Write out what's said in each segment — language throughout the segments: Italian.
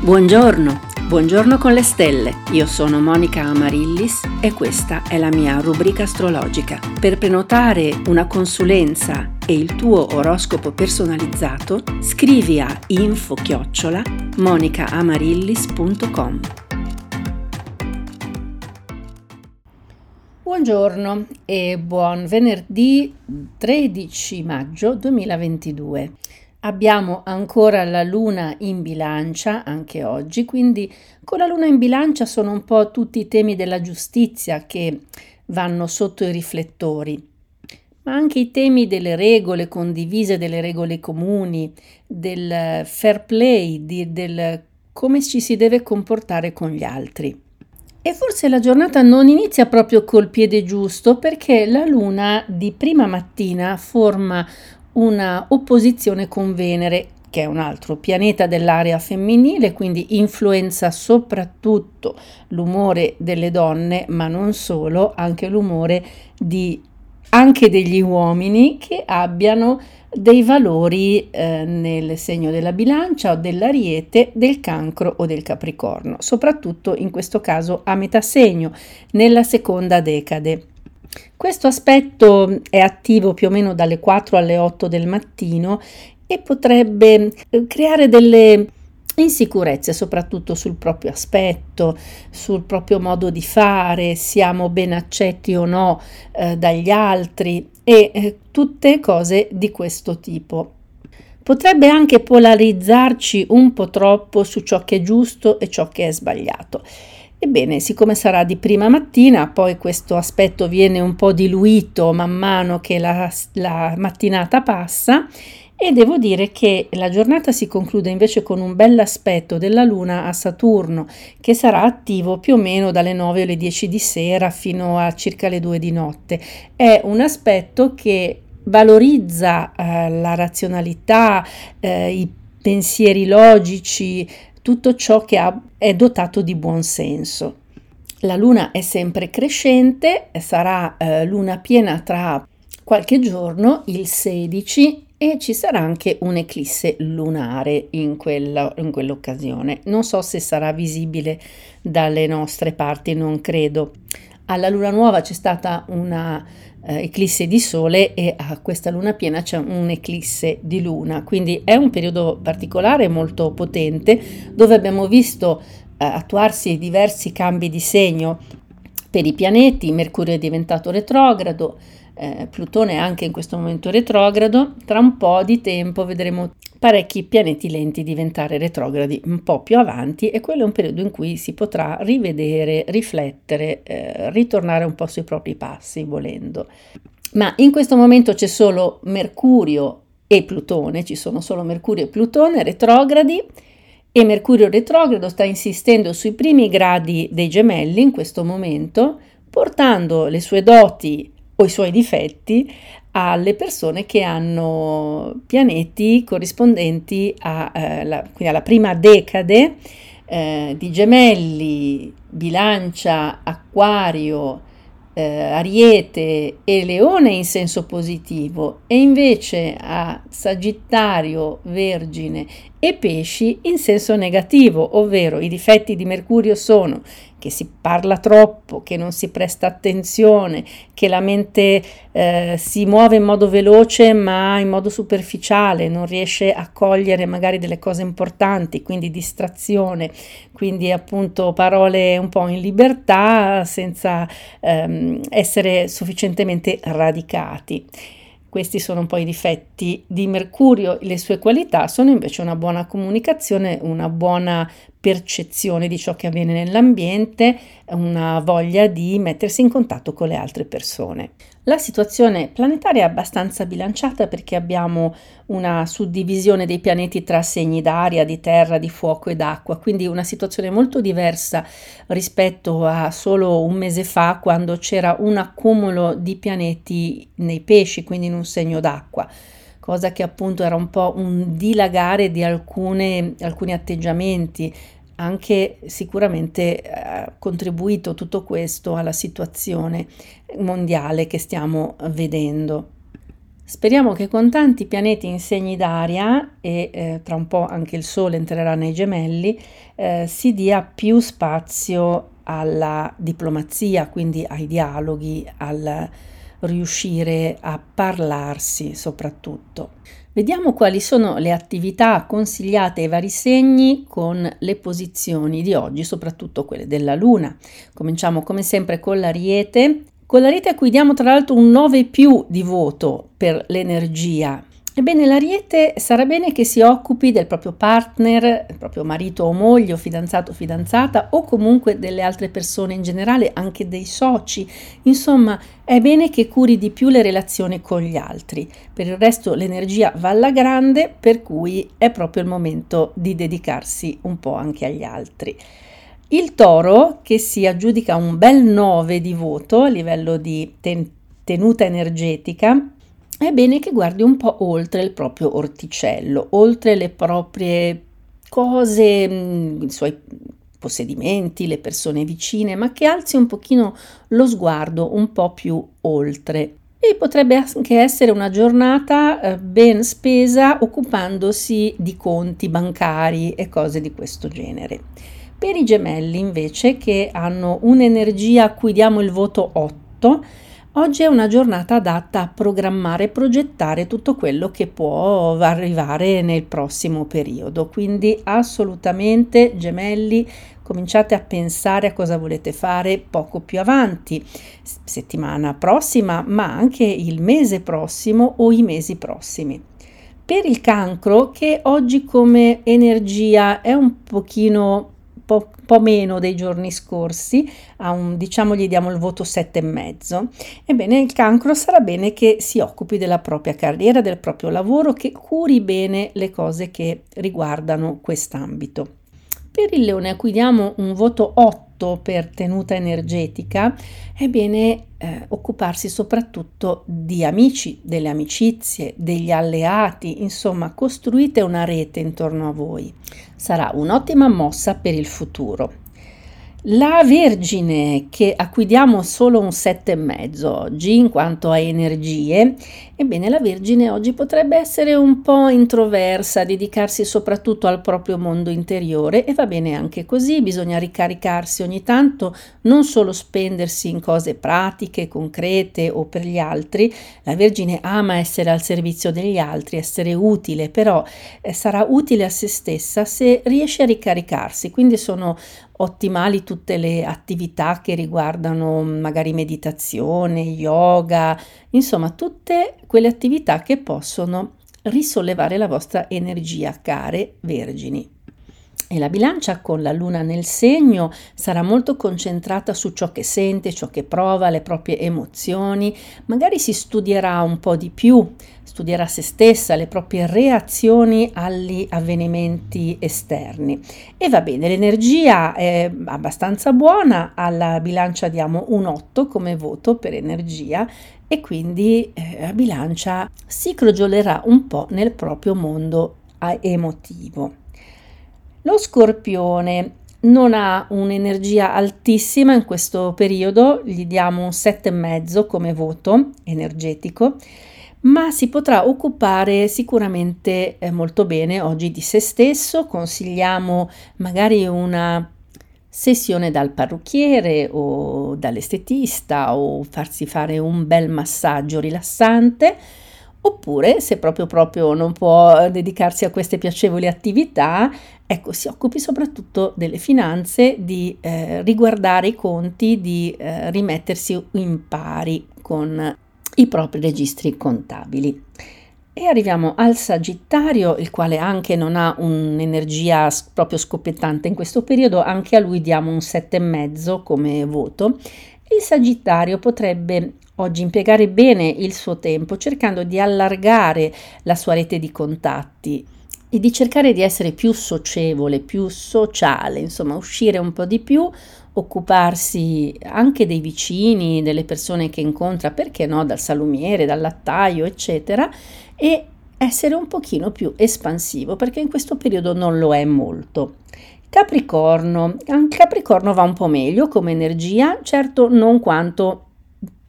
Buongiorno, buongiorno con le stelle. Io sono Monica Amarillis e questa è la mia rubrica astrologica. Per prenotare una consulenza e il tuo oroscopo personalizzato, scrivi a info-chiocciola monicaamarillis.com. Buongiorno e buon venerdì 13 maggio 2022. Abbiamo ancora la luna in bilancia anche oggi, quindi con la luna in bilancia sono un po' tutti i temi della giustizia che vanno sotto i riflettori, ma anche i temi delle regole condivise, delle regole comuni, del fair play, di, del come ci si deve comportare con gli altri. E forse la giornata non inizia proprio col piede giusto perché la luna di prima mattina forma una opposizione con Venere, che è un altro pianeta dell'area femminile, quindi influenza soprattutto l'umore delle donne, ma non solo, anche l'umore di, anche degli uomini che abbiano dei valori eh, nel segno della bilancia o dell'ariete, del cancro o del capricorno, soprattutto in questo caso a metà segno, nella seconda decade. Questo aspetto è attivo più o meno dalle 4 alle 8 del mattino e potrebbe eh, creare delle insicurezze soprattutto sul proprio aspetto, sul proprio modo di fare, siamo ben accetti o no eh, dagli altri e eh, tutte cose di questo tipo. Potrebbe anche polarizzarci un po' troppo su ciò che è giusto e ciò che è sbagliato. Ebbene, siccome sarà di prima mattina, poi questo aspetto viene un po' diluito man mano che la, la mattinata passa e devo dire che la giornata si conclude invece con un bell'aspetto della Luna a Saturno che sarà attivo più o meno dalle 9 alle 10 di sera fino a circa le 2 di notte. È un aspetto che valorizza eh, la razionalità, eh, i pensieri logici, tutto ciò che ha, è dotato di buon senso. La luna è sempre crescente, sarà eh, luna piena tra qualche giorno, il 16, e ci sarà anche un'eclisse lunare in, quella, in quell'occasione. Non so se sarà visibile dalle nostre parti, non credo. Alla luna nuova c'è stata una eh, eclisse di sole e a questa luna piena c'è un'eclisse di luna, quindi è un periodo particolare molto potente dove abbiamo visto eh, attuarsi diversi cambi di segno per i pianeti, Mercurio è diventato retrogrado, eh, Plutone è anche in questo momento retrogrado, tra un po' di tempo vedremo parecchi pianeti lenti diventare retrogradi un po' più avanti e quello è un periodo in cui si potrà rivedere, riflettere, eh, ritornare un po' sui propri passi volendo. Ma in questo momento c'è solo Mercurio e Plutone, ci sono solo Mercurio e Plutone retrogradi e Mercurio retrogrado sta insistendo sui primi gradi dei gemelli in questo momento, portando le sue doti o i suoi difetti alle persone che hanno pianeti corrispondenti a, eh, la, alla prima decade eh, di gemelli, bilancia, acquario, eh, ariete e leone in senso positivo. E invece a sagittario, vergine e pesci in senso negativo, ovvero i difetti di Mercurio sono che si parla troppo, che non si presta attenzione, che la mente eh, si muove in modo veloce ma in modo superficiale, non riesce a cogliere magari delle cose importanti, quindi distrazione, quindi appunto parole un po' in libertà senza ehm, essere sufficientemente radicati. Questi sono un po' i difetti di Mercurio, le sue qualità sono invece una buona comunicazione, una buona percezione di ciò che avviene nell'ambiente, una voglia di mettersi in contatto con le altre persone. La situazione planetaria è abbastanza bilanciata perché abbiamo una suddivisione dei pianeti tra segni d'aria, di terra, di fuoco e d'acqua, quindi una situazione molto diversa rispetto a solo un mese fa quando c'era un accumulo di pianeti nei pesci, quindi in un segno d'acqua cosa che appunto era un po' un dilagare di alcune, alcuni atteggiamenti, anche sicuramente ha eh, contribuito tutto questo alla situazione mondiale che stiamo vedendo. Speriamo che con tanti pianeti in segni d'aria e eh, tra un po' anche il Sole entrerà nei gemelli, eh, si dia più spazio alla diplomazia, quindi ai dialoghi, al riuscire a parlarsi soprattutto. Vediamo quali sono le attività consigliate ai vari segni con le posizioni di oggi, soprattutto quelle della Luna. Cominciamo come sempre con l'Ariete con la rete a cui diamo tra l'altro un 9 più di voto per l'energia. Ebbene, l'ariete sarà bene che si occupi del proprio partner, il proprio marito o moglie o fidanzato o fidanzata o comunque delle altre persone in generale, anche dei soci. Insomma, è bene che curi di più le relazioni con gli altri. Per il resto l'energia va alla grande, per cui è proprio il momento di dedicarsi un po' anche agli altri. Il toro, che si aggiudica un bel 9 di voto a livello di ten- tenuta energetica, è bene che guardi un po' oltre il proprio orticello, oltre le proprie cose, mm, i suoi possedimenti, le persone vicine, ma che alzi un pochino lo sguardo un po' più oltre. E potrebbe anche essere una giornata eh, ben spesa occupandosi di conti bancari e cose di questo genere. Per i gemelli invece che hanno un'energia a cui diamo il voto 8, oggi è una giornata adatta a programmare e progettare tutto quello che può arrivare nel prossimo periodo. Quindi assolutamente gemelli cominciate a pensare a cosa volete fare poco più avanti, settimana prossima, ma anche il mese prossimo o i mesi prossimi. Per il cancro, che oggi come energia è un pochino po', po', meno dei giorni scorsi, a un, diciamo gli diamo il voto 7,5. Ebbene, il cancro sarà bene che si occupi della propria carriera, del proprio lavoro, che curi bene le cose che riguardano quest'ambito. Per il leone a cui diamo un voto 8 per tenuta energetica, è bene eh, occuparsi soprattutto di amici, delle amicizie, degli alleati, insomma costruite una rete intorno a voi. Sarà un'ottima mossa per il futuro. La Vergine, che, a cui diamo solo un 7,5 oggi in quanto a energie, ebbene la Vergine oggi potrebbe essere un po' introversa, dedicarsi soprattutto al proprio mondo interiore e va bene anche così, bisogna ricaricarsi ogni tanto, non solo spendersi in cose pratiche, concrete o per gli altri. La Vergine ama essere al servizio degli altri, essere utile, però eh, sarà utile a se stessa se riesce a ricaricarsi, quindi sono ottimali tutte le attività che riguardano magari meditazione, yoga, insomma tutte quelle attività che possono risollevare la vostra energia, care vergini. E la bilancia con la luna nel segno sarà molto concentrata su ciò che sente, ciò che prova, le proprie emozioni, magari si studierà un po' di più, studierà se stessa, le proprie reazioni agli avvenimenti esterni. E va bene, l'energia è abbastanza buona, alla bilancia diamo un 8 come voto per energia e quindi eh, la bilancia si crogiolerà un po' nel proprio mondo emotivo. Lo scorpione non ha un'energia altissima in questo periodo, gli diamo un 7,5 come voto energetico, ma si potrà occupare sicuramente eh, molto bene oggi di se stesso. Consigliamo magari una sessione dal parrucchiere o dall'estetista o farsi fare un bel massaggio rilassante oppure se proprio proprio non può dedicarsi a queste piacevoli attività, ecco, si occupi soprattutto delle finanze, di eh, riguardare i conti, di eh, rimettersi in pari con i propri registri contabili. E arriviamo al Sagittario, il quale anche non ha un'energia proprio scoppiettante in questo periodo, anche a lui diamo un 7,5 come voto. Il Sagittario potrebbe oggi impiegare bene il suo tempo cercando di allargare la sua rete di contatti e di cercare di essere più socievole, più sociale, insomma uscire un po' di più, occuparsi anche dei vicini, delle persone che incontra, perché no, dal salumiere, dal lattaio, eccetera, e essere un pochino più espansivo, perché in questo periodo non lo è molto. Capricorno, Capricorno va un po' meglio come energia, certo non quanto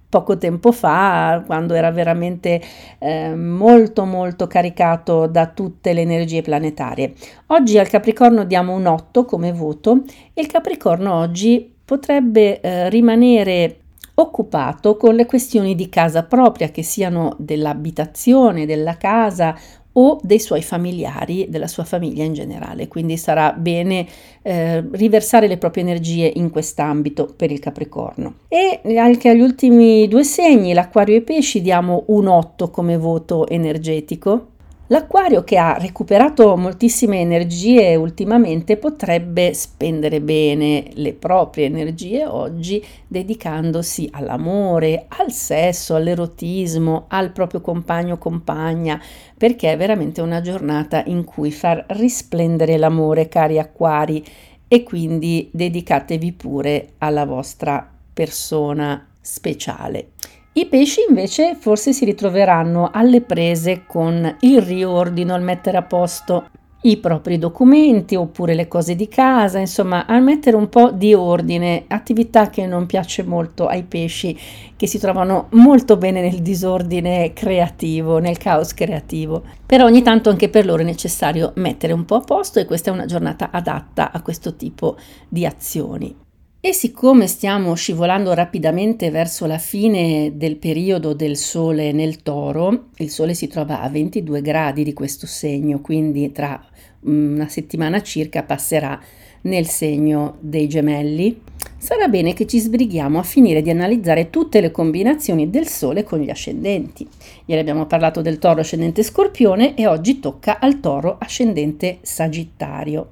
poco tempo fa, quando era veramente eh, molto molto caricato da tutte le energie planetarie. Oggi al Capricorno diamo un 8 come voto e il Capricorno oggi potrebbe eh, rimanere occupato con le questioni di casa propria, che siano dell'abitazione, della casa o dei suoi familiari, della sua famiglia in generale. Quindi sarà bene eh, riversare le proprie energie in quest'ambito per il Capricorno. E anche agli ultimi due segni, l'acquario e i pesci, diamo un 8 come voto energetico L'acquario che ha recuperato moltissime energie ultimamente potrebbe spendere bene le proprie energie oggi dedicandosi all'amore, al sesso, all'erotismo, al proprio compagno o compagna, perché è veramente una giornata in cui far risplendere l'amore, cari acquari, e quindi dedicatevi pure alla vostra persona speciale. I pesci invece forse si ritroveranno alle prese con il riordino, il mettere a posto i propri documenti oppure le cose di casa, insomma, a mettere un po' di ordine, attività che non piace molto ai pesci che si trovano molto bene nel disordine creativo, nel caos creativo. Però ogni tanto anche per loro è necessario mettere un po' a posto e questa è una giornata adatta a questo tipo di azioni. E siccome stiamo scivolando rapidamente verso la fine del periodo del Sole nel Toro, il Sole si trova a 22 gradi di questo segno, quindi tra mm, una settimana circa passerà nel segno dei gemelli, sarà bene che ci sbrighiamo a finire di analizzare tutte le combinazioni del Sole con gli ascendenti. Ieri abbiamo parlato del Toro ascendente Scorpione e oggi tocca al Toro ascendente Sagittario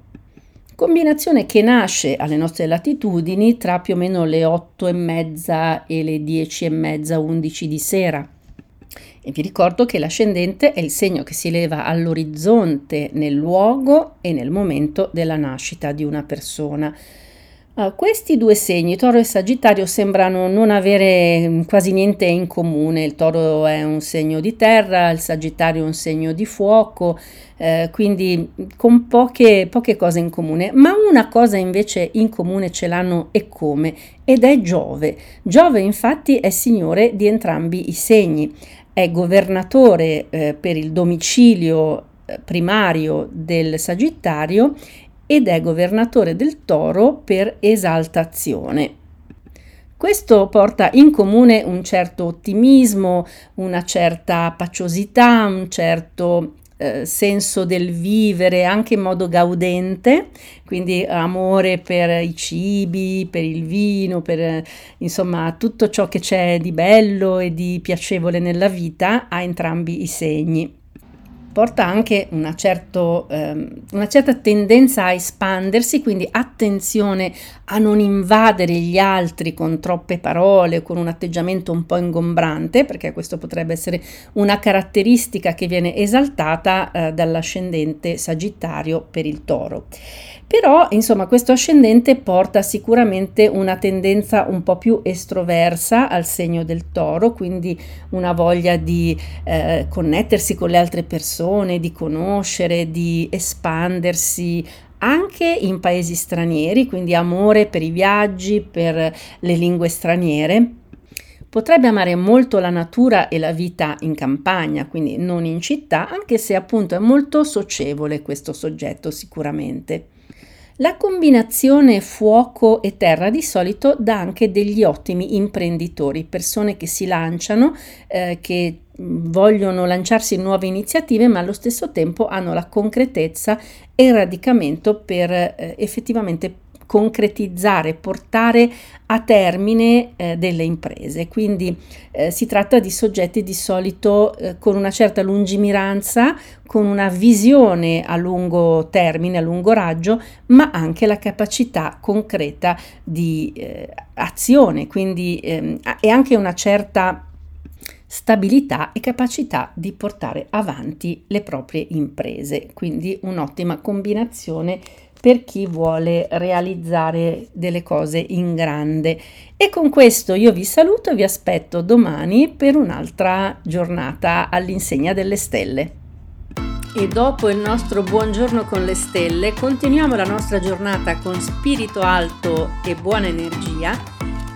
combinazione che nasce alle nostre latitudini tra più o meno le 8 e mezza e le 10 e mezza 11 di sera. E vi ricordo che l'ascendente è il segno che si eleva all'orizzonte nel luogo e nel momento della nascita di una persona. Uh, questi due segni, Toro e Sagittario, sembrano non avere mm, quasi niente in comune. Il Toro è un segno di terra, il Sagittario è un segno di fuoco, eh, quindi con poche, poche cose in comune. Ma una cosa invece in comune ce l'hanno e come, ed è Giove. Giove infatti è signore di entrambi i segni, è governatore eh, per il domicilio eh, primario del Sagittario ed è governatore del toro per esaltazione. Questo porta in comune un certo ottimismo, una certa paciosità, un certo eh, senso del vivere anche in modo gaudente, quindi amore per i cibi, per il vino, per insomma tutto ciò che c'è di bello e di piacevole nella vita a entrambi i segni porta anche una, certo, ehm, una certa tendenza a espandersi, quindi attenzione a non invadere gli altri con troppe parole, con un atteggiamento un po' ingombrante, perché questo potrebbe essere una caratteristica che viene esaltata eh, dall'ascendente Sagittario per il toro. Però, insomma, questo ascendente porta sicuramente una tendenza un po' più estroversa al segno del toro, quindi una voglia di eh, connettersi con le altre persone, di conoscere, di espandersi anche in paesi stranieri, quindi amore per i viaggi, per le lingue straniere. Potrebbe amare molto la natura e la vita in campagna, quindi non in città, anche se appunto è molto socievole questo soggetto sicuramente. La combinazione fuoco e terra di solito dà anche degli ottimi imprenditori, persone che si lanciano, eh, che vogliono lanciarsi nuove iniziative, ma allo stesso tempo hanno la concretezza e il radicamento per eh, effettivamente concretizzare, portare a termine eh, delle imprese. Quindi eh, si tratta di soggetti di solito eh, con una certa lungimiranza, con una visione a lungo termine, a lungo raggio, ma anche la capacità concreta di eh, azione, quindi ehm, e anche una certa stabilità e capacità di portare avanti le proprie imprese. Quindi un'ottima combinazione per chi vuole realizzare delle cose in grande. E con questo io vi saluto e vi aspetto domani per un'altra giornata all'insegna delle stelle. E dopo il nostro buongiorno con le stelle, continuiamo la nostra giornata con spirito alto e buona energia